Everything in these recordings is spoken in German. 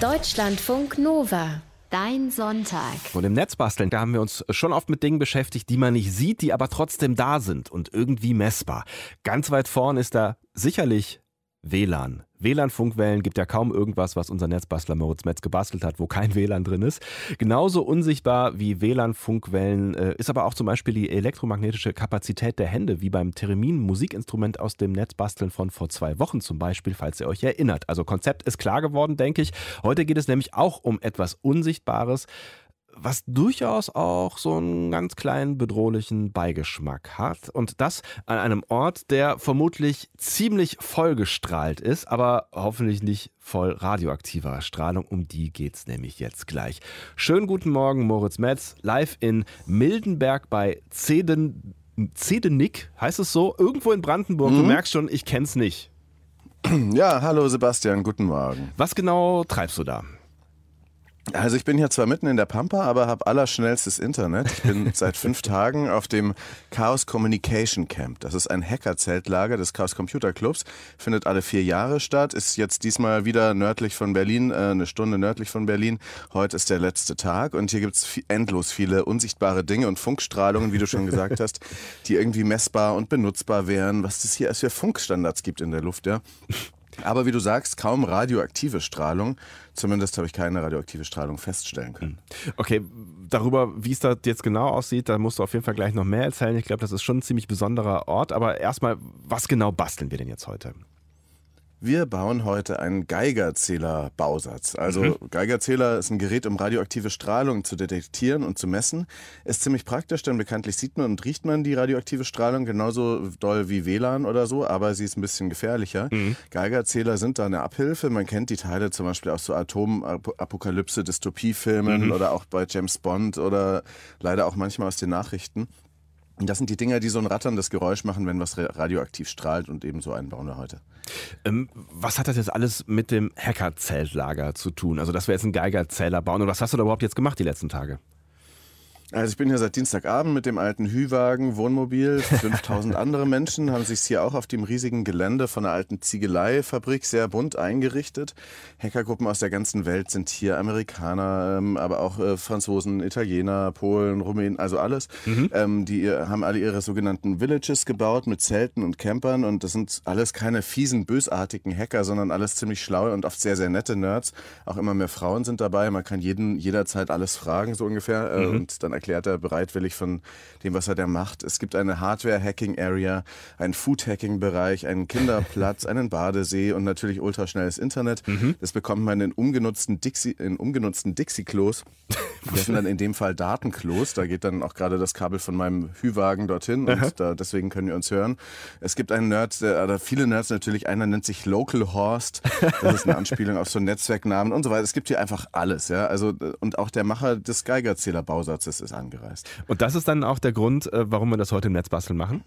Deutschlandfunk Nova. Dein Sonntag. Und im Netzbasteln, da haben wir uns schon oft mit Dingen beschäftigt, die man nicht sieht, die aber trotzdem da sind und irgendwie messbar. Ganz weit vorn ist da sicherlich WLAN. WLAN-Funkwellen gibt ja kaum irgendwas, was unser Netzbastler Moritz Metz gebastelt hat, wo kein WLAN drin ist. Genauso unsichtbar wie WLAN-Funkwellen äh, ist aber auch zum Beispiel die elektromagnetische Kapazität der Hände, wie beim Theremin-Musikinstrument aus dem Netzbasteln von vor zwei Wochen zum Beispiel, falls ihr euch erinnert. Also Konzept ist klar geworden, denke ich. Heute geht es nämlich auch um etwas Unsichtbares, was durchaus auch so einen ganz kleinen bedrohlichen Beigeschmack hat. Und das an einem Ort, der vermutlich ziemlich vollgestrahlt ist, aber hoffentlich nicht voll radioaktiver Strahlung. Um die geht es nämlich jetzt gleich. Schönen guten Morgen, Moritz Metz, live in Mildenberg bei Zeden, Zedenick, heißt es so, irgendwo in Brandenburg. Mhm. Du merkst schon, ich kenn's nicht. Ja, hallo Sebastian, guten Morgen. Was genau treibst du da? Also ich bin hier zwar mitten in der Pampa, aber habe allerschnellstes Internet. Ich bin seit fünf Tagen auf dem Chaos Communication Camp. Das ist ein Hacker-Zeltlager des Chaos Computer Clubs. Findet alle vier Jahre statt. Ist jetzt diesmal wieder nördlich von Berlin, äh, eine Stunde nördlich von Berlin. Heute ist der letzte Tag und hier gibt's endlos viele unsichtbare Dinge und Funkstrahlungen, wie du schon gesagt hast, die irgendwie messbar und benutzbar wären. Was es hier als für Funkstandards gibt in der Luft, ja. Aber wie du sagst, kaum radioaktive Strahlung. Zumindest habe ich keine radioaktive Strahlung feststellen können. Hm. Okay, darüber, wie es da jetzt genau aussieht, da musst du auf jeden Fall gleich noch mehr erzählen. Ich glaube, das ist schon ein ziemlich besonderer Ort. Aber erstmal, was genau basteln wir denn jetzt heute? Wir bauen heute einen Geigerzähler-Bausatz. Also mhm. Geigerzähler ist ein Gerät, um radioaktive Strahlung zu detektieren und zu messen. Ist ziemlich praktisch, denn bekanntlich sieht man und riecht man die radioaktive Strahlung genauso doll wie WLAN oder so, aber sie ist ein bisschen gefährlicher. Mhm. Geigerzähler sind da eine Abhilfe. Man kennt die Teile zum Beispiel aus so Atomapokalypse, Dystopiefilmen mhm. oder auch bei James Bond oder leider auch manchmal aus den Nachrichten. Das sind die Dinger, die so ein ratterndes Geräusch machen, wenn was radioaktiv strahlt und eben so einen bauen wir heute. Ähm, was hat das jetzt alles mit dem Hacker-Zeltlager zu tun? Also, dass wir jetzt einen Geigerzähler bauen und was hast du da überhaupt jetzt gemacht die letzten Tage? Also ich bin hier seit Dienstagabend mit dem alten Hüwagen, Wohnmobil. 5000 andere Menschen haben sich hier auch auf dem riesigen Gelände von der alten Ziegeleifabrik sehr bunt eingerichtet. Hackergruppen aus der ganzen Welt sind hier, Amerikaner, ähm, aber auch äh, Franzosen, Italiener, Polen, Rumänen, also alles. Mhm. Ähm, die haben alle ihre sogenannten Villages gebaut mit Zelten und Campern und das sind alles keine fiesen, bösartigen Hacker, sondern alles ziemlich schlaue und oft sehr, sehr nette Nerds. Auch immer mehr Frauen sind dabei. Man kann jeden jederzeit alles fragen, so ungefähr. Äh, mhm. Und dann erklärt er bereitwillig von dem, was er da macht. Es gibt eine Hardware-Hacking-Area, einen Food-Hacking-Bereich, einen Kinderplatz, einen Badesee und natürlich ultraschnelles Internet. Mhm. Das bekommt man in umgenutzten Dixie, in umgenutzten Dixie-Klos. Das sind dann in dem Fall Datenklos. Da geht dann auch gerade das Kabel von meinem Hüwagen dorthin und da, deswegen können wir uns hören. Es gibt einen Nerd, der, oder viele Nerds natürlich. Einer nennt sich Local Horst. Das ist eine Anspielung auf so Netzwerknamen und so weiter. Es gibt hier einfach alles, ja. Also, und auch der Macher des Geigerzähler-Bausatzes ist angereist. Und das ist dann auch der Grund, äh, warum wir das heute im Netzbasteln machen?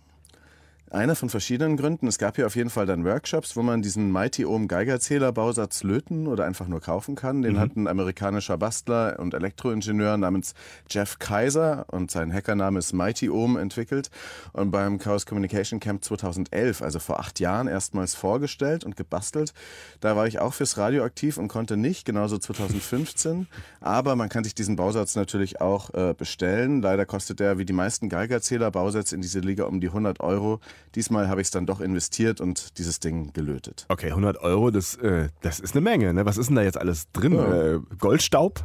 Einer von verschiedenen Gründen. Es gab hier auf jeden Fall dann Workshops, wo man diesen Mighty Ohm Geigerzähler Bausatz löten oder einfach nur kaufen kann. Den mhm. hat ein amerikanischer Bastler und Elektroingenieur namens Jeff Kaiser und sein Hackername ist Mighty Ohm entwickelt und beim Chaos Communication Camp 2011, also vor acht Jahren, erstmals vorgestellt und gebastelt. Da war ich auch fürs Radio aktiv und konnte nicht, genauso 2015. Aber man kann sich diesen Bausatz natürlich auch äh, bestellen. Leider kostet der wie die meisten Geigerzähler Bausätze in diese Liga um die 100 Euro. Diesmal habe ich es dann doch investiert und dieses Ding gelötet. Okay, 100 Euro, das, äh, das ist eine Menge. Ne? Was ist denn da jetzt alles drin? Ja. Äh, Goldstaub?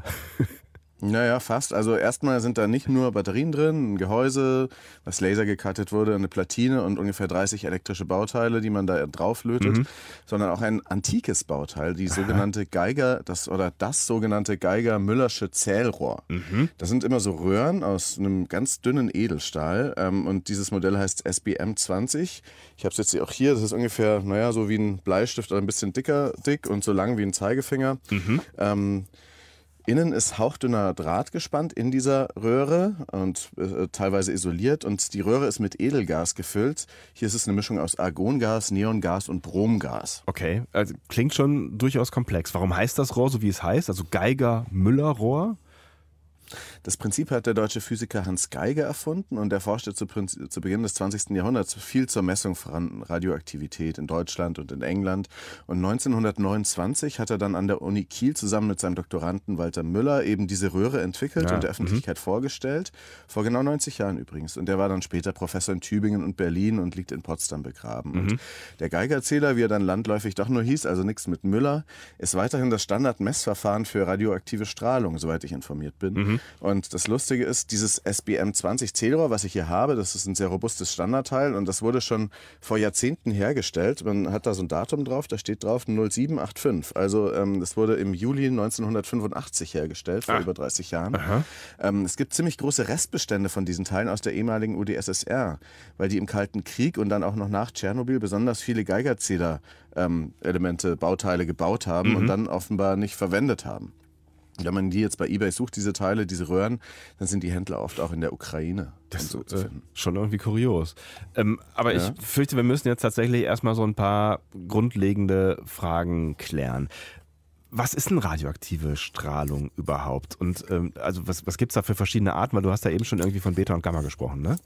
Naja, fast. Also erstmal sind da nicht nur Batterien drin, ein Gehäuse, was laser gecuttet wurde, eine Platine und ungefähr 30 elektrische Bauteile, die man da drauf lötet, mhm. sondern auch ein antikes Bauteil, die sogenannte Geiger, das oder das sogenannte Geiger-Müllersche Zählrohr. Mhm. Das sind immer so Röhren aus einem ganz dünnen Edelstahl ähm, und dieses Modell heißt SBM 20. Ich habe es jetzt auch hier, das ist ungefähr, naja, so wie ein Bleistift oder ein bisschen dicker, dick und so lang wie ein Zeigefinger. Mhm. Ähm, Innen ist hauchdünner Draht gespannt in dieser Röhre und äh, teilweise isoliert und die Röhre ist mit Edelgas gefüllt. Hier ist es eine Mischung aus Argongas, Neongas und Bromgas. Okay, also klingt schon durchaus komplex. Warum heißt das Rohr so wie es heißt? Also Geiger-Müller-Rohr? Das Prinzip hat der deutsche Physiker Hans Geiger erfunden und er forschte zu, zu Beginn des 20. Jahrhunderts viel zur Messung von Radioaktivität in Deutschland und in England. Und 1929 hat er dann an der Uni Kiel zusammen mit seinem Doktoranden Walter Müller eben diese Röhre entwickelt ja. und der Öffentlichkeit mhm. vorgestellt. Vor genau 90 Jahren übrigens. Und der war dann später Professor in Tübingen und Berlin und liegt in Potsdam begraben. Mhm. Und der Geigerzähler, wie er dann landläufig doch nur hieß, also nichts mit Müller, ist weiterhin das Standardmessverfahren für radioaktive Strahlung, soweit ich informiert bin. Mhm. Und das Lustige ist, dieses SBM 20 Zählrohr, was ich hier habe, das ist ein sehr robustes Standardteil und das wurde schon vor Jahrzehnten hergestellt. Man hat da so ein Datum drauf, da steht drauf 0785. Also ähm, das wurde im Juli 1985 hergestellt, vor Ach. über 30 Jahren. Ähm, es gibt ziemlich große Restbestände von diesen Teilen aus der ehemaligen UdSSR, weil die im Kalten Krieg und dann auch noch nach Tschernobyl besonders viele Geigerzähler ähm, Bauteile gebaut haben mhm. und dann offenbar nicht verwendet haben. Wenn man die jetzt bei eBay sucht, diese Teile, diese Röhren, dann sind die Händler oft auch in der Ukraine. Das ist so äh, schon irgendwie kurios. Ähm, aber ja. ich fürchte, wir müssen jetzt tatsächlich erstmal so ein paar grundlegende Fragen klären. Was ist denn radioaktive Strahlung überhaupt? Und ähm, also was, was gibt es da für verschiedene Arten? Weil du hast ja eben schon irgendwie von Beta und Gamma gesprochen, ne?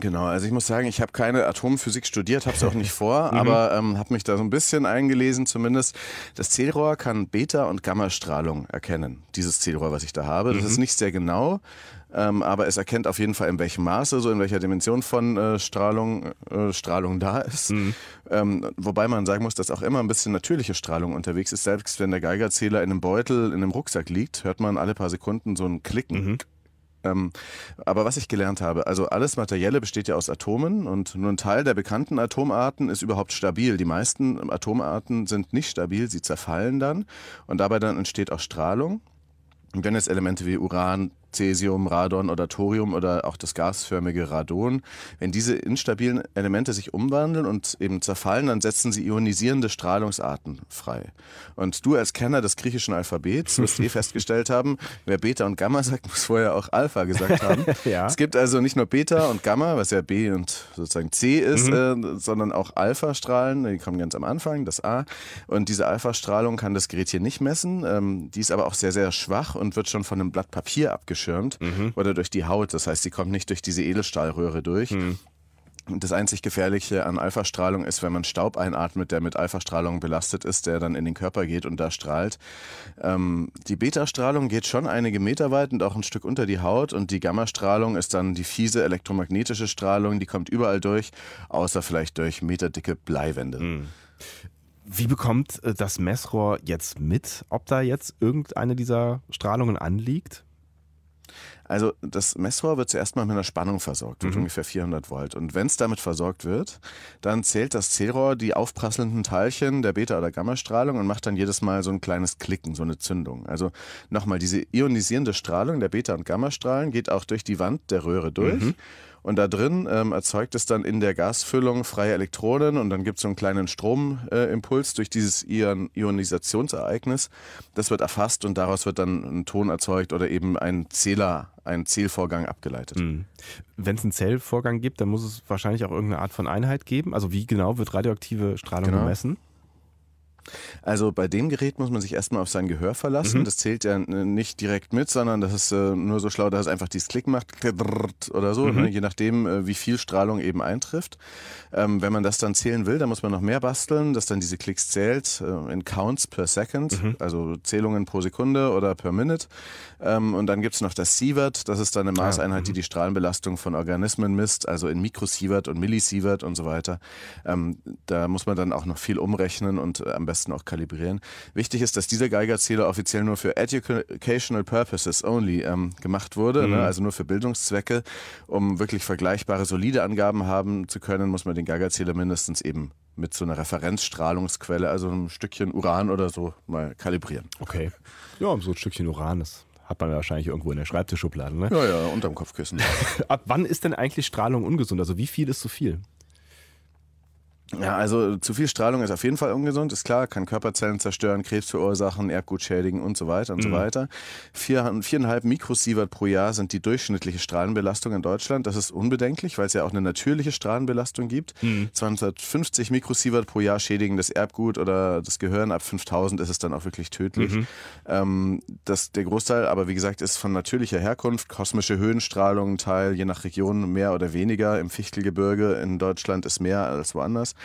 Genau, also ich muss sagen, ich habe keine Atomphysik studiert, habe es auch nicht vor, mhm. aber ähm, habe mich da so ein bisschen eingelesen zumindest. Das Zählrohr kann Beta- und Gammastrahlung erkennen, dieses Zählrohr, was ich da habe. Das mhm. ist nicht sehr genau, ähm, aber es erkennt auf jeden Fall, in welchem Maße, so in welcher Dimension von äh, Strahlung, äh, Strahlung da ist. Mhm. Ähm, wobei man sagen muss, dass auch immer ein bisschen natürliche Strahlung unterwegs ist. Selbst wenn der Geigerzähler in einem Beutel, in einem Rucksack liegt, hört man alle paar Sekunden so ein Klicken. Ähm, aber was ich gelernt habe, also alles Materielle besteht ja aus Atomen und nur ein Teil der bekannten Atomarten ist überhaupt stabil. Die meisten Atomarten sind nicht stabil, sie zerfallen dann und dabei dann entsteht auch Strahlung. Und wenn jetzt Elemente wie Uran, Cäsium, Radon oder Thorium oder auch das gasförmige Radon, wenn diese instabilen Elemente sich umwandeln und eben zerfallen, dann setzen sie ionisierende Strahlungsarten frei. Und du als Kenner des griechischen Alphabets wirst eh festgestellt haben, wer Beta und Gamma sagt, muss vorher auch Alpha gesagt haben. ja. Es gibt also nicht nur Beta und Gamma, was ja B und sozusagen C ist, mhm. äh, sondern auch Alpha-Strahlen, die kommen ganz am Anfang, das A. Und diese Alpha-Strahlung kann das Gerät hier nicht messen. Ähm, die ist aber auch sehr, sehr schwach und wird schon von einem Blatt Papier abgeschirmt abgeschirmt mhm. oder durch die Haut. Das heißt, sie kommt nicht durch diese Edelstahlröhre durch. Mhm. Das einzig Gefährliche an Alpha-Strahlung ist, wenn man Staub einatmet, der mit Alpha-Strahlung belastet ist, der dann in den Körper geht und da strahlt. Ähm, die Beta-Strahlung geht schon einige Meter weit und auch ein Stück unter die Haut und die Gamma-Strahlung ist dann die fiese elektromagnetische Strahlung, die kommt überall durch, außer vielleicht durch meterdicke Bleiwände. Mhm. Wie bekommt äh, das Messrohr jetzt mit, ob da jetzt irgendeine dieser Strahlungen anliegt? Also das Messrohr wird zuerst mal mit einer Spannung versorgt, mit mhm. ungefähr 400 Volt. Und wenn es damit versorgt wird, dann zählt das Zählrohr die aufprasselnden Teilchen der Beta- oder Gammastrahlung und macht dann jedes Mal so ein kleines Klicken, so eine Zündung. Also nochmal, diese ionisierende Strahlung der Beta- und Gammastrahlen geht auch durch die Wand der Röhre durch. Mhm. Und da drin ähm, erzeugt es dann in der Gasfüllung freie Elektronen und dann gibt es so einen kleinen Stromimpuls äh, durch dieses Ion Ionisationsereignis. Das wird erfasst und daraus wird dann ein Ton erzeugt oder eben ein Zähler, ein Zählvorgang abgeleitet. Mhm. Wenn es einen Zählvorgang gibt, dann muss es wahrscheinlich auch irgendeine Art von Einheit geben. Also wie genau wird radioaktive Strahlung genau. gemessen? Also bei dem Gerät muss man sich erstmal auf sein Gehör verlassen. Mhm. Das zählt ja nicht direkt mit, sondern das ist äh, nur so schlau, dass es einfach dieses Klick macht oder so, mhm. ne? je nachdem, äh, wie viel Strahlung eben eintrifft. Ähm, wenn man das dann zählen will, dann muss man noch mehr basteln, dass dann diese Klicks zählt äh, in Counts per Second, mhm. also Zählungen pro Sekunde oder per Minute. Ähm, und dann gibt es noch das Sievert, das ist dann eine ah, Maßeinheit, ah, die die Strahlenbelastung von Organismen misst, also in Mikrosievert und Millisievert und so weiter. Ähm, da muss man dann auch noch viel umrechnen und am besten auch kalibrieren. Wichtig ist, dass dieser Geigerzähler offiziell nur für educational purposes only ähm, gemacht wurde, ne? mhm. ne? also nur für Bildungszwecke. Um wirklich vergleichbare, solide Angaben haben zu können, muss man den Geigerzähler mindestens eben mit so einer Referenzstrahlungsquelle, also einem Stückchen Uran oder so, mal kalibrieren. Okay. Ja, so ein Stückchen Uran, das hat man wahrscheinlich irgendwo in der Schreibtischschublade, ne? Ja, ja, unterm Kopfkissen. Ab wann ist denn eigentlich Strahlung ungesund? Also wie viel ist zu viel? Ja, also zu viel Strahlung ist auf jeden Fall ungesund, ist klar, kann Körperzellen zerstören, Krebs verursachen, Erbgut schädigen und so weiter und mhm. so weiter. Vier, viereinhalb Mikrosievert pro Jahr sind die durchschnittliche Strahlenbelastung in Deutschland. Das ist unbedenklich, weil es ja auch eine natürliche Strahlenbelastung gibt. Mhm. 250 Mikrosievert pro Jahr schädigen das Erbgut oder das Gehirn. Ab 5000 ist es dann auch wirklich tödlich. Mhm. Ähm, das, der Großteil, aber wie gesagt, ist von natürlicher Herkunft. Kosmische Höhenstrahlung, Teil je nach Region mehr oder weniger. Im Fichtelgebirge in Deutschland ist mehr als woanders.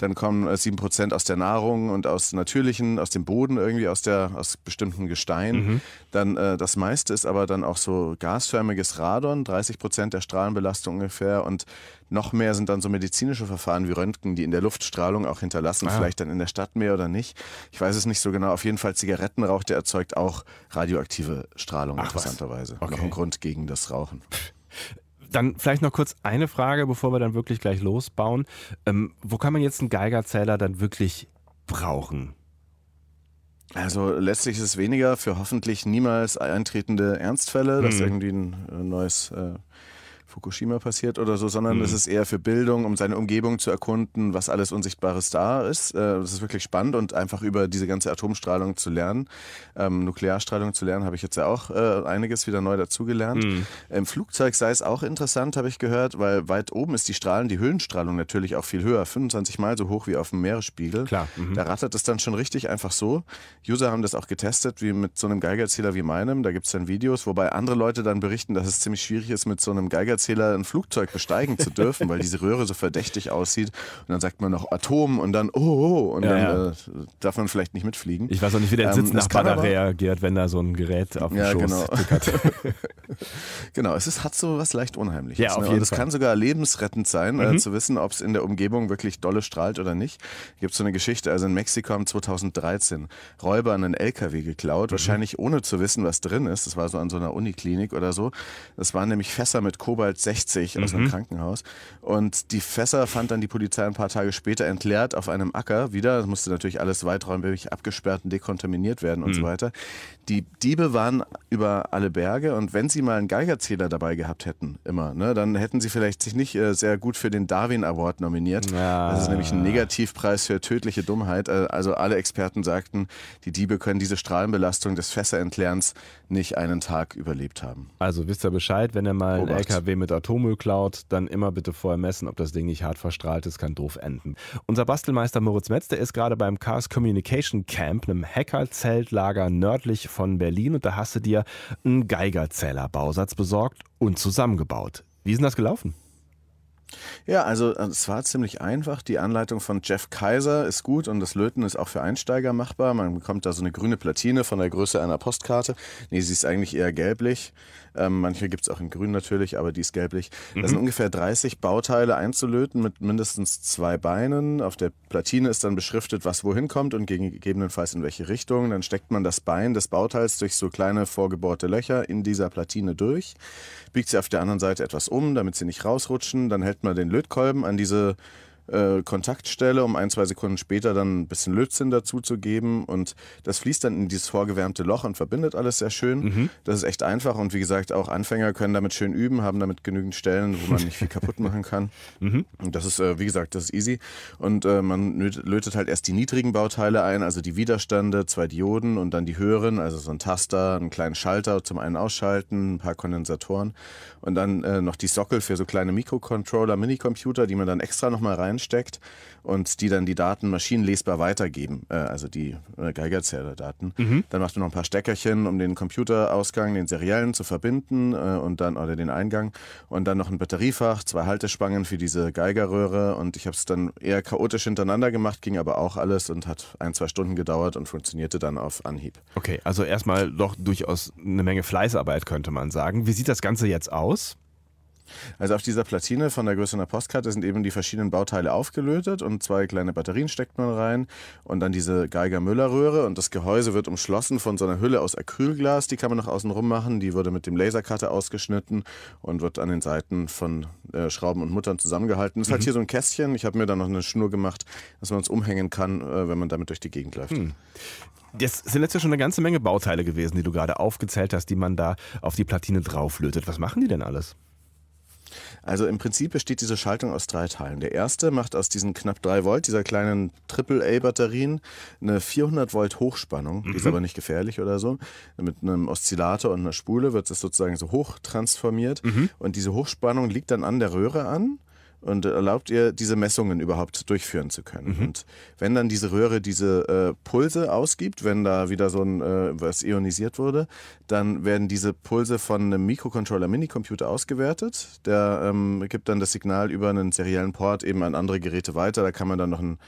Dann kommen äh, sieben Prozent aus der Nahrung und aus natürlichen, aus dem Boden irgendwie, aus der, aus bestimmten Gestein. Mhm. Dann äh, das meiste ist aber dann auch so gasförmiges Radon, 30 Prozent der Strahlenbelastung ungefähr. Und noch mehr sind dann so medizinische Verfahren wie Röntgen, die in der Luftstrahlung auch hinterlassen, ah. vielleicht dann in der Stadt mehr oder nicht. Ich weiß es nicht so genau. Auf jeden Fall Zigarettenrauch, der erzeugt auch radioaktive Strahlung, Ach, interessanterweise. Okay. Noch ein Grund gegen das Rauchen. Dann vielleicht noch kurz eine Frage, bevor wir dann wirklich gleich losbauen. Ähm, wo kann man jetzt einen Geigerzähler dann wirklich brauchen? Also letztlich ist es weniger für hoffentlich niemals eintretende Ernstfälle, dass hm. irgendwie ein äh, neues äh, Fukushima passiert oder so, sondern mhm. es ist eher für Bildung, um seine Umgebung zu erkunden, was alles Unsichtbares da ist. Äh, das ist wirklich spannend und einfach über diese ganze Atomstrahlung zu lernen, ähm, Nuklearstrahlung zu lernen, habe ich jetzt ja auch äh, einiges wieder neu dazugelernt. Mhm. Im Flugzeug sei es auch interessant, habe ich gehört, weil weit oben ist die Strahlen, die Höhenstrahlung natürlich auch viel höher, 25 Mal so hoch wie auf dem Meeresspiegel. Klar. Mhm. Da rattert es dann schon richtig einfach so. User haben das auch getestet, wie mit so einem Geigerzähler wie meinem. Da gibt es dann Videos, wobei andere Leute dann berichten, dass es ziemlich schwierig ist, mit so einem Geigerzähler Geigerzähler ein Flugzeug besteigen zu dürfen, weil diese Röhre so verdächtig aussieht. Und dann sagt man noch Atom und dann oh, oh und ja, dann. Äh, darf man vielleicht nicht mitfliegen. Ich weiß auch nicht, wie der ähm, Sitznachbar da reagiert, wenn da so ein Gerät auf dem ja, Schoß genau. genau, es ist, hat so was leicht Unheimliches. Ja, auf ne? jeden und es kann sogar lebensrettend sein, äh, mhm. äh, zu wissen, ob es in der Umgebung wirklich dolle strahlt oder nicht. Gibt so eine Geschichte, also in Mexiko haben 2013 Räuber einen LKW geklaut, mhm. wahrscheinlich ohne zu wissen, was drin ist. Das war so an so einer Uniklinik oder so. Das waren nämlich Fässer mit Kobalt Kobalt 60 aus einem mhm. Krankenhaus. Und die Fässer fand dann die Polizei ein paar Tage später entleert auf einem Acker wieder. Das musste natürlich alles weiträumig abgesperrt und dekontaminiert werden und mhm. so weiter. Die Diebe waren über alle Berge und wenn sie mal einen Geigerzähler dabei gehabt hätten, immer, ne, dann hätten sie vielleicht sich nicht äh, sehr gut für den Darwin Award nominiert. Ja. Das ist nämlich ein Negativpreis für tödliche Dummheit. Äh, also alle Experten sagten, die Diebe können diese Strahlenbelastung des Fässerentleerens nicht einen Tag überlebt haben. Also wisst ihr Bescheid, wenn ihr mal einen LKW mit Atommüll klaut, dann immer bitte vorher messen, ob das Ding nicht hart verstrahlt ist, kann doof enden. Unser Bastelmeister Moritz Metz, der ist gerade beim Chaos Communication Camp, einem Hackerzeltlager nördlich von Berlin und da hast du dir einen Geigerzählerbausatz besorgt und zusammengebaut. Wie ist denn das gelaufen? Ja, also äh, es war ziemlich einfach. Die Anleitung von Jeff Kaiser ist gut und das Löten ist auch für Einsteiger machbar. Man bekommt da so eine grüne Platine von der Größe einer Postkarte. Nee, sie ist eigentlich eher gelblich. Ähm, manche gibt es auch in grün natürlich, aber die ist gelblich. Mhm. Das sind ungefähr 30 Bauteile einzulöten mit mindestens zwei Beinen. Auf der Platine ist dann beschriftet, was wohin kommt und gegebenenfalls in welche Richtung. Dann steckt man das Bein des Bauteils durch so kleine vorgebohrte Löcher in dieser Platine durch, biegt sie auf der anderen Seite etwas um, damit sie nicht rausrutschen. Dann hält man den Lötkolben an diese äh, Kontaktstelle, um ein, zwei Sekunden später dann ein bisschen Lötzinn dazu zu geben. Und das fließt dann in dieses vorgewärmte Loch und verbindet alles sehr schön. Mhm. Das ist echt einfach und wie gesagt, auch Anfänger können damit schön üben, haben damit genügend Stellen, wo man nicht viel kaputt machen kann. Mhm. Und das ist, äh, wie gesagt, das ist easy. Und äh, man lötet halt erst die niedrigen Bauteile ein, also die Widerstände, zwei Dioden und dann die höheren, also so ein Taster, einen kleinen Schalter zum einen ausschalten, ein paar Kondensatoren und dann äh, noch die Sockel für so kleine Mikrocontroller, Minicomputer, die man dann extra nochmal rein reinsteckt und die dann die Daten maschinenlesbar weitergeben, äh, also die äh, Geigerzähler-Daten. Mhm. Dann macht man noch ein paar Steckerchen, um den Computerausgang, den seriellen zu verbinden äh, und dann oder den Eingang und dann noch ein Batteriefach, zwei Haltespangen für diese Geigerröhre und ich habe es dann eher chaotisch hintereinander gemacht, ging aber auch alles und hat ein, zwei Stunden gedauert und funktionierte dann auf Anhieb. Okay, also erstmal doch durchaus eine Menge Fleißarbeit könnte man sagen. Wie sieht das Ganze jetzt aus? Also auf dieser Platine von der Größe einer Postkarte sind eben die verschiedenen Bauteile aufgelötet und zwei kleine Batterien steckt man rein und dann diese Geiger-Müller-Röhre und das Gehäuse wird umschlossen von so einer Hülle aus Acrylglas, die kann man noch außen rum machen, die wurde mit dem Lasercutter ausgeschnitten und wird an den Seiten von äh, Schrauben und Muttern zusammengehalten. Das ist halt mhm. halt hier so ein Kästchen, ich habe mir da noch eine Schnur gemacht, dass man es umhängen kann, äh, wenn man damit durch die Gegend läuft. Mhm. Das sind jetzt ja schon eine ganze Menge Bauteile gewesen, die du gerade aufgezählt hast, die man da auf die Platine drauflötet. Was machen die denn alles? Also im Prinzip besteht diese Schaltung aus drei Teilen. Der erste macht aus diesen knapp 3 Volt, dieser kleinen AAA-Batterien, eine 400 Volt Hochspannung. Die ist aber nicht gefährlich oder so. Mit einem Oszillator und einer Spule wird es sozusagen so hoch transformiert. Und diese Hochspannung liegt dann an der Röhre an und erlaubt ihr, diese Messungen überhaupt durchführen zu können. Mhm. Und wenn dann diese Röhre diese äh, Pulse ausgibt, wenn da wieder so ein äh, was ionisiert wurde, dann werden diese Pulse von einem Mikrocontroller Minicomputer ausgewertet. Der ähm, gibt dann das Signal über einen seriellen Port eben an andere Geräte weiter. Da kann man dann noch ein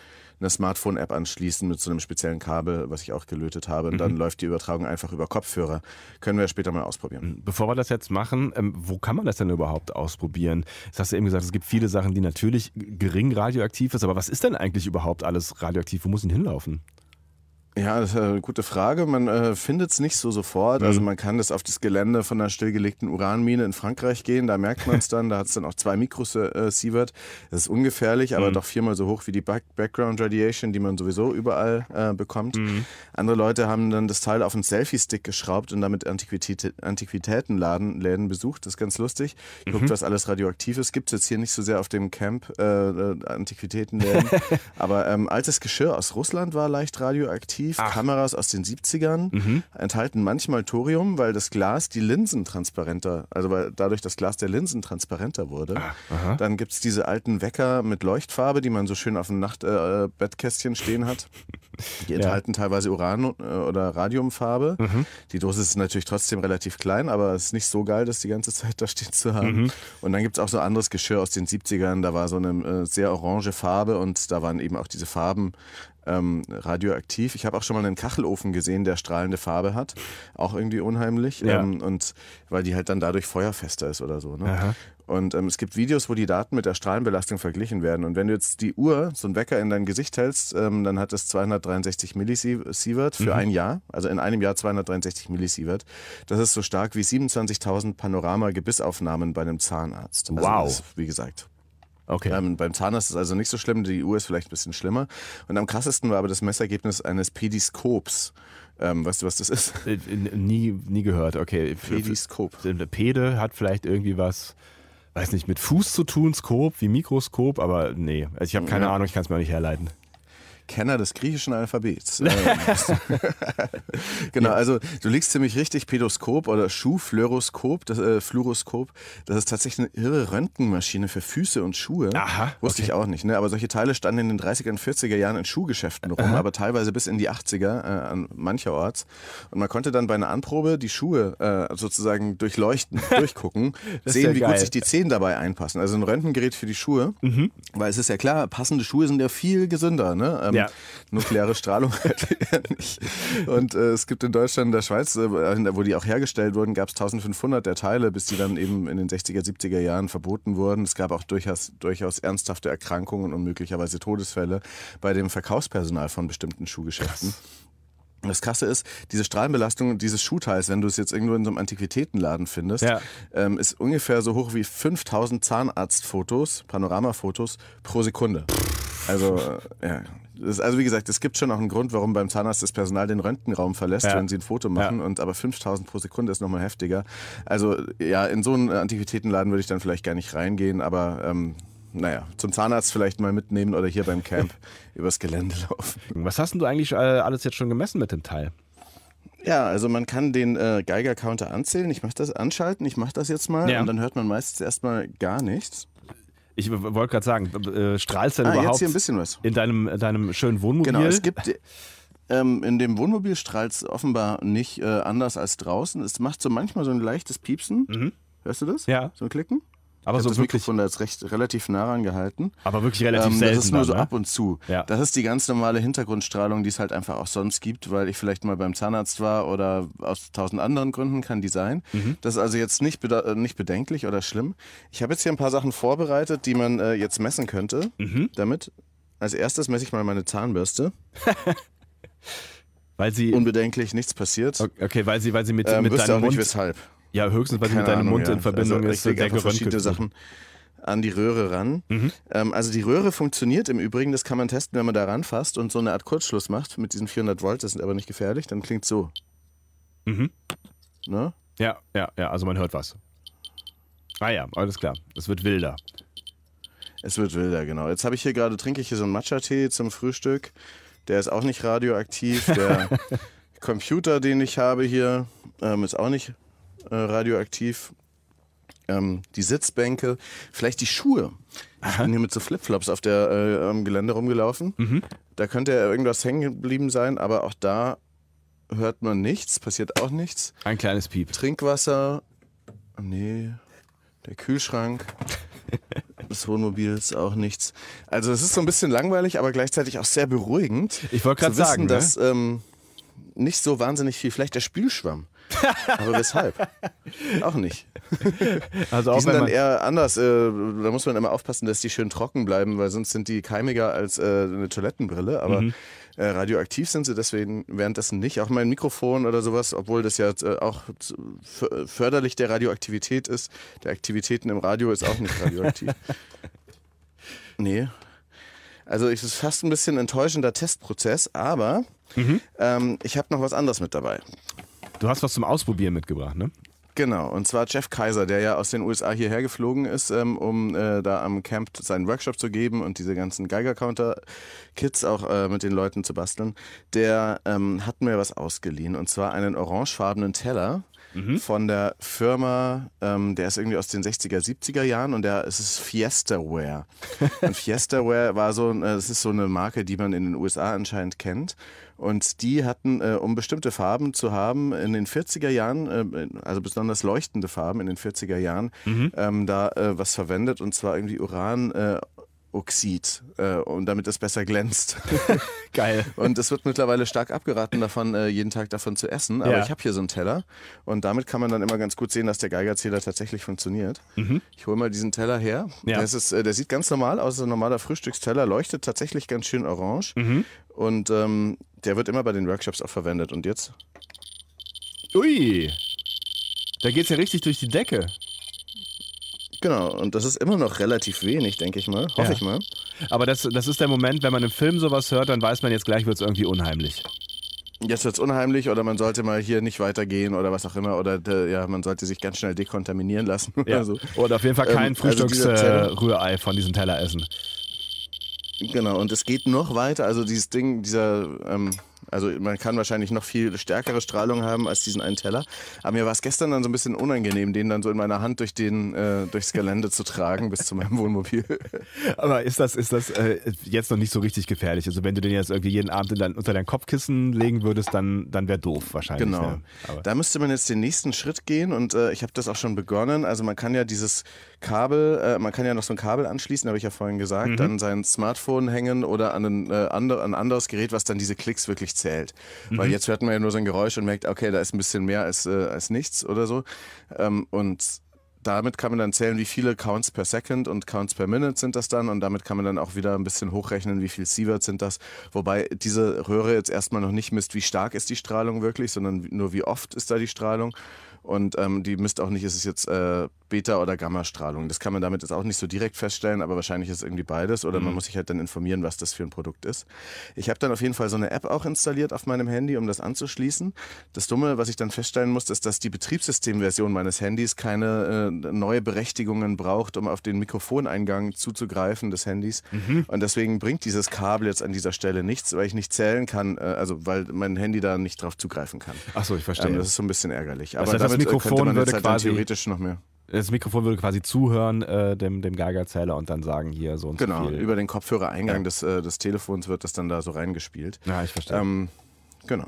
eine Smartphone-App anschließen mit so einem speziellen Kabel, was ich auch gelötet habe. Und Mhm. dann läuft die Übertragung einfach über Kopfhörer. Können wir später mal ausprobieren. Bevor wir das jetzt machen, ähm, wo kann man das denn überhaupt ausprobieren? Das hast du eben gesagt, es gibt viele Sachen, die natürlich gering radioaktiv ist, aber was ist denn eigentlich überhaupt alles radioaktiv? Wo muss denn hinlaufen? Ja, das ist eine gute Frage. Man äh, findet es nicht so sofort. Also Mhm. man kann das auf das Gelände von einer stillgelegten Uranmine in Frankreich gehen. Da merkt man es dann. Da hat es dann auch zwei Mikrosievert. Das ist ungefährlich, aber Mhm. doch viermal so hoch wie die Back Background Radiation, die man sowieso überall äh, bekommt. Mhm. Andere Leute haben dann das Teil auf einen Selfie-Stick geschraubt und damit Antiquität, Antiquitätenladen Läden besucht. Das ist ganz lustig. Mhm. Guckt, was alles radioaktiv ist. Gibt es jetzt hier nicht so sehr auf dem Camp äh, äh, Antiquitätenläden. aber ähm, altes Geschirr aus Russland war leicht radioaktiv. Ach. Kameras aus den 70ern Mhm. enthalten manchmal Thorium, weil das Glas die Linsen transparenter, also weil dadurch das Glas der Linsen transparenter wurde. Aha. Dann gibt es diese alten Wecker mit Leuchtfarbe, die man so schön auf dem Nachtbettkästchen äh, stehen hat. Die Ja. enthalten teilweise Uran- äh, oder Radiumfarbe. Mhm. Die Dose ist natürlich trotzdem relativ klein, aber es ist nicht so geil, das die ganze Zeit da stehen zu haben. Mhm. Und dann gibt es auch so anderes Geschirr aus den 70ern, da war so eine äh, sehr orange Farbe und da waren eben auch diese Farben ähm, radioaktiv. Ich habe auch schon mal einen Kachelofen gesehen, der strahlende Farbe hat. Auch irgendwie unheimlich. Ja. Ähm, und weil die halt dann dadurch feuerfester ist oder so. Ne? Aha. Und ähm, es gibt Videos, wo die Daten mit der Strahlenbelastung verglichen werden. Und wenn du jetzt die Uhr, so einen Wecker in dein Gesicht hältst, ähm, dann hat es 263 Millisievert für ein Jahr. Also in einem Jahr 263 Millisievert. Das ist so stark wie 27.000 Panorama-Gebissaufnahmen bei einem Zahnarzt. Also Wow. Ist, wie gesagt, Okay. ähm, beim Zahnarzt ist es also nicht so schlimm, die Uhr ist vielleicht ein bisschen schlimmer. Und am krassesten war aber das Messergebnis eines Pediskops. Ähm, weißt du, was das ist? Äh, nie, nie gehört, okay. Pediskop. Eine Pede hat vielleicht irgendwie was, weiß nicht, mit Fuß zu tun, Skop, wie Mikroskop, aber nee. Also ich habe keine Ja. Ahnung, ich kann es mir auch nicht herleiten. Kenner des griechischen Alphabets. Ähm, genau, also du liegst ziemlich richtig, Pädoskop oder Schuhfluoroskop, das äh, Fluoroskop, das ist tatsächlich eine irre Röntgenmaschine für Füße und Schuhe. Aha, Wusste ich auch nicht, ne? aber solche Teile standen in den 30er und 40er Jahren in Schuhgeschäften rum, aber teilweise bis in die 80er äh, an mancherorts. Und man konnte dann bei einer Anprobe die Schuhe äh, sozusagen durchleuchten, durchgucken, sehen, ja wie geil. gut sich die Zehen dabei einpassen. Also ein Röntgengerät für die Schuhe, Mhm. weil es ist ja klar, passende Schuhe sind ja viel gesünder. Ne? Ähm, Ja. Nukleare Strahlung halt ja nicht. Und äh, es gibt in Deutschland und der Schweiz, äh, wo die auch hergestellt wurden, gab es 1500 der Teile, bis die dann eben in den 60er, 70er Jahren verboten wurden. Es gab auch durchaus, durchaus ernsthafte Erkrankungen und möglicherweise Todesfälle bei dem Verkaufspersonal von bestimmten Schuhgeschäften. Das Krasse ist, diese Strahlenbelastung dieses Schuhteils, wenn du es jetzt irgendwo in so einem Antiquitätenladen findest, Ja. ähm, ist ungefähr so hoch wie 5000 Zahnarztfotos, Panoramafotos pro Sekunde. Also, äh, ja. Das also wie gesagt, es gibt schon auch einen Grund, warum beim Zahnarzt das Personal den Röntgenraum verlässt, Ja. wenn sie ein Foto machen. Und aber 5000 pro Sekunde ist nochmal heftiger. Also ja, in so einen Antiquitätenladen würde ich dann vielleicht gar nicht reingehen, aber ähm, naja, zum Zahnarzt vielleicht mal mitnehmen oder hier beim Camp übers Gelände laufen. Was hast denn du eigentlich äh, alles jetzt schon gemessen mit dem Teil? Ja, also man kann den äh, Geiger-Counter anzählen. Ich mache das anschalten, ich mache das jetzt mal Ja. und dann hört man meistens erstmal gar nichts. Ich wollte gerade sagen, äh, strahlst du denn Ah, jetzt überhaupt hier ein bisschen was. in deinem, in deinem schönen Wohnmobil? Genau, es gibt ähm, in dem Wohnmobil strahlt es offenbar nicht äh, anders als draußen. Es macht so manchmal so ein leichtes Piepsen. Hörst du das? Mhm. Ja. So ein Klicken? Aber ich so das wirklich, Mikrofon da jetzt recht, relativ nah rangehalten. aber wirklich relativ Ähm, selten. das ist nur so ne? ab und zu. Ja. Das ist die ganz normale Hintergrundstrahlung, die es halt einfach auch sonst gibt, weil ich vielleicht mal beim Zahnarzt war oder aus tausend anderen Gründen kann die sein. Mhm. Das ist also jetzt nicht, äh, nicht bedenklich oder schlimm. Ich habe jetzt hier ein paar Sachen vorbereitet, die man äh, jetzt messen könnte Mhm. damit. Als erstes messe ich mal meine Zahnbürste. Weil sie, Unbedenklich, nichts passiert. okay, weil sie, weil sie mit, Ähm, mit wüsste auch deinem nicht Mund, weshalb. Ja höchstens, weil sie mit deinem Ahnung, Mund ja. in Verbindung also ist, der verschiedene. Sachen an die Röhre ran. Mhm. Ähm, also die Röhre funktioniert im Übrigen, das kann man testen, wenn man da ranfasst und so eine Art Kurzschluss macht mit diesen 400 Volt, das sind aber nicht gefährlich, dann klingt so. Mhm. Ne? Ja, ja, ja, also man hört was. Ah ja, alles klar. Es wird wilder. Es wird wilder, genau. Jetzt habe ich hier gerade, trinke ich hier so einen Matcha-Tee zum Frühstück. Der ist auch nicht radioaktiv. Der Computer, den ich habe hier, ähm, ist auch nicht äh, radioaktiv. Ähm, die Sitzbänke, vielleicht die Schuhe. Ich bin hier mit so Flipflops auf der äh, am Gelände rumgelaufen. Mhm. Da könnte ja irgendwas hängen geblieben sein, aber auch da hört man nichts, passiert auch nichts. Ein kleines Piep. Trinkwasser, nee, der Kühlschrank des Wohnmobils auch nichts. Also es ist so ein bisschen langweilig, aber gleichzeitig auch sehr beruhigend. Ich wollte gerade zu wissen, sagen, ne? dass ähm, nicht so wahnsinnig viel, vielleicht der Spülschwamm. Aber weshalb? Auch nicht. Also Die auch sind wenn dann eher anders. Äh, da muss man immer aufpassen, dass die schön trocken bleiben, weil sonst sind die keimiger als äh, eine Toilettenbrille. Aber Mhm. äh, radioaktiv sind sie deswegen währenddessen nicht. Auch mein Mikrofon oder sowas, obwohl das ja äh, auch förderlich der Radioaktivität ist. Der Aktivitäten im Radio ist auch nicht radioaktiv. nee. Also es ist fast ein bisschen enttäuschender Testprozess, aber Mhm. ähm, ich habe noch was anderes mit dabei. Du hast was zum Ausprobieren mitgebracht, ne? Genau, und zwar Jeff Kaiser, der ja aus den USA hierher geflogen ist, ähm, um äh, da am Camp seinen Workshop zu geben und diese ganzen Geiger-Counter-Kits auch äh, mit den Leuten zu basteln. Der ähm, hat mir was ausgeliehen und zwar einen orangefarbenen Teller. Von der Firma, ähm, der ist irgendwie aus den 60er, 70er Jahren und der es ist Fiestaware. und Fiestaware war so, ein, äh, ist so eine Marke, die man in den USA anscheinend kennt. Und die hatten, äh, um bestimmte Farben zu haben, in den 40er Jahren, äh, also besonders leuchtende Farben in den 40er Jahren, ähm, da äh, was verwendet und zwar irgendwie Uran. Oxid, äh, und damit es besser glänzt. Geil. Und es wird mittlerweile stark abgeraten davon, äh, jeden Tag davon zu essen. Aber Ja. ich habe hier so einen Teller und damit kann man dann immer ganz gut sehen, dass der Geigerzähler tatsächlich funktioniert. Ich hole mal diesen Teller her. Mhm. Ja. Das ist, äh, der sieht ganz normal aus, ein normaler Frühstücksteller, leuchtet tatsächlich ganz schön orange. Mhm. Und ähm, der wird immer bei den Workshops auch verwendet. Und jetzt? Ui. Da geht's ja richtig durch die Decke. Genau, und das ist immer noch relativ wenig, denke ich mal. Hoffe Ja. ich mal. Aber das, das ist der Moment, wenn man im Film sowas hört, dann weiß man jetzt gleich, wird's irgendwie unheimlich. Jetzt wird's unheimlich oder man sollte mal hier nicht weitergehen oder was auch immer. Oder äh, ja, man sollte sich ganz schnell dekontaminieren lassen. Ja. Oder so. Und auf jeden Fall kein Ähm, also dieser Teller- Frühstücksrührei von diesem Teller essen. Genau, und es geht noch weiter. Also dieses Ding, dieser, ähm, also man kann wahrscheinlich noch viel stärkere Strahlung haben als diesen einen Teller. Aber mir war es gestern dann so ein bisschen unangenehm, den dann so in meiner Hand durch den, äh, durchs Gelände zu tragen bis zu meinem Wohnmobil. Aber ist das, ist das äh, jetzt noch nicht so richtig gefährlich? Also wenn du den jetzt irgendwie jeden Abend in dein, unter dein Kopfkissen legen würdest, dann, dann wäre doof wahrscheinlich. Genau. Ne? Aber, Da müsste man jetzt den nächsten Schritt gehen und äh, ich habe das auch schon begonnen. Also man kann ja dieses Kabel, äh, man kann ja noch so ein Kabel anschließen, habe ich ja vorhin gesagt, an sein Smartphone hängen oder an ein, äh, ander, ein anderes Gerät, was dann diese Klicks wirklich zählt. Weil jetzt hört man ja nur so ein Geräusch und merkt, okay, da ist ein bisschen mehr als, äh, als nichts oder so. Ähm, und damit kann man dann zählen, wie viele Counts per Second und Counts per Minute sind das dann und damit kann man dann auch wieder ein bisschen hochrechnen, wie viel Sieverts sind das. Wobei diese Röhre jetzt erstmal noch nicht misst, wie stark ist die Strahlung wirklich, sondern nur wie oft ist da die Strahlung. Und ähm, die misst auch nicht, ist es jetzt äh, Beta- oder Gammastrahlung. Das kann man damit jetzt auch nicht so direkt feststellen, aber wahrscheinlich ist es irgendwie beides oder man muss sich halt dann informieren, was das für ein Produkt ist. Ich habe dann auf jeden Fall so eine App auch installiert auf meinem Handy, um das anzuschließen. Das Dumme, was ich dann feststellen musste, ist, dass die Betriebssystemversion meines Handys keine äh, neue Berechtigungen braucht, um auf den Mikrofoneingang zuzugreifen des Handys. Und deswegen bringt dieses Kabel jetzt an dieser Stelle nichts, weil ich nicht zählen kann, äh, also weil mein Handy da nicht drauf zugreifen kann. ach so, ich verstehe. Ähm, das ist so ein bisschen ärgerlich. Das Aber heißt, das äh, Mikrofon würde halt quasi- theoretisch noch mehr. das Mikrofon würde quasi zuhören äh, dem, dem Geigerzähler und dann sagen hier so und Genau, so viel. über den Kopfhörereingang Ja. des, äh, des Telefons wird das dann da so reingespielt. ja, ich verstehe. Ähm, genau.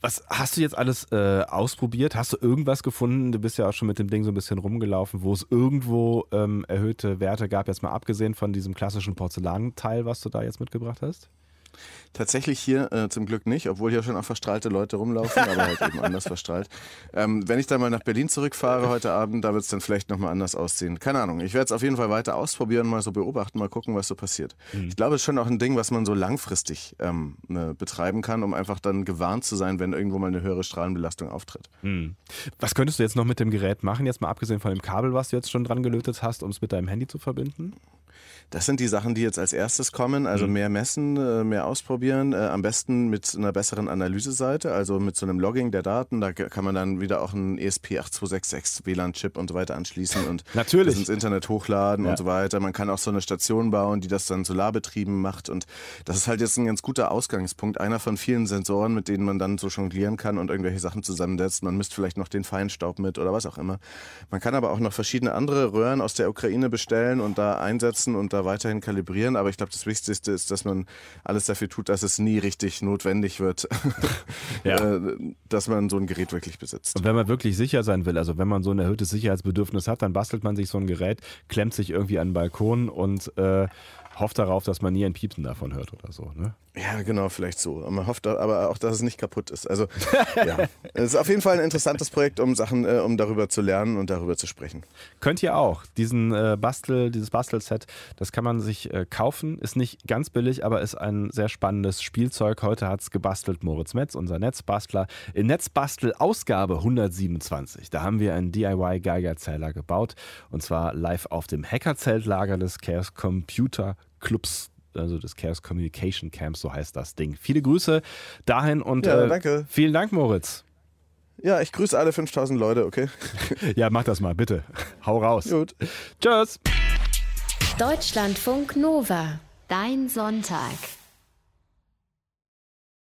Was hast du jetzt alles äh, ausprobiert? Hast du irgendwas gefunden? Du bist ja auch schon mit dem Ding so ein bisschen rumgelaufen, wo es irgendwo ähm, erhöhte Werte gab, jetzt mal abgesehen von diesem klassischen Porzellanteil, was du da jetzt mitgebracht hast? Tatsächlich hier äh, zum Glück nicht, obwohl hier schon auch verstrahlte Leute rumlaufen, aber halt eben anders verstrahlt. Ähm, wenn ich dann mal nach Berlin zurückfahre heute Abend, da wird es dann vielleicht nochmal anders aussehen. Keine Ahnung. Ich werde es auf jeden Fall weiter ausprobieren, mal so beobachten, mal gucken, was so passiert. Ich glaube, es ist schon auch ein Ding, was man so langfristig ähm, ne, betreiben kann, um einfach dann gewarnt zu sein, wenn irgendwo mal eine höhere Strahlenbelastung auftritt. Was könntest du jetzt noch mit dem Gerät machen, jetzt mal abgesehen von dem Kabel, was du jetzt schon dran gelötet hast, um es mit deinem Handy zu verbinden? Das sind die Sachen, die jetzt als erstes kommen. Also Mhm. mehr messen, äh, mehr ausprobieren. Äh, Am besten mit einer besseren Analyseseite, also mit so einem Logging der Daten. Da kann man dann wieder auch einen E ESP8266 WLAN-Chip und so weiter anschließen und Natürlich. das ins Internet hochladen Ja. und so weiter. Man kann auch so eine Station bauen, die das dann solarbetrieben macht. Und das ist halt jetzt ein ganz guter Ausgangspunkt. Einer von vielen Sensoren, mit denen man dann so jonglieren kann und irgendwelche Sachen zusammensetzt. Man misst vielleicht noch den Feinstaub mit oder was auch immer. Man kann aber auch noch verschiedene andere Röhren aus der Ukraine bestellen und da einsetzen und da weiterhin kalibrieren. Aber ich glaube, das Wichtigste ist, dass man alles dafür tut, dass es nie richtig notwendig wird, Ja. äh, dass man so ein Gerät wirklich besitzt. Und wenn man wirklich sicher sein will, also wenn man so ein erhöhtes Sicherheitsbedürfnis hat, dann bastelt man sich so ein Gerät, klemmt sich irgendwie an den Balkon und äh, hofft darauf, dass man nie ein Piepsen davon hört oder so. Ne? Ja, genau, vielleicht so. Man hofft aber auch, dass es nicht kaputt ist. Also, ja. Es ist auf jeden Fall ein interessantes Projekt, um Sachen, äh, um darüber zu lernen und darüber zu sprechen. Könnt ihr auch. Diesen äh, Bastel, dieses Bastelset, das kann man sich äh, kaufen. Ist nicht ganz billig, aber ist ein sehr spannendes Spielzeug. Heute hat es gebastelt Moritz Metz, unser Netzbastler. In Netzbastel Ausgabe 127. Da haben wir einen DIY-Geigerzähler gebaut. Und zwar live auf dem Hackerzeltlager des Chaos Computer Clubs. Also des Chaos Communication Camps, so heißt das Ding. Viele Grüße dahin und Ja, äh, danke. vielen Dank, Moritz. Ja, ich grüße alle 5000 Leute, okay? Ja, mach das mal, bitte. Hau raus. Gut. Tschüss. Deutschlandfunk Nova. Dein Sonntag.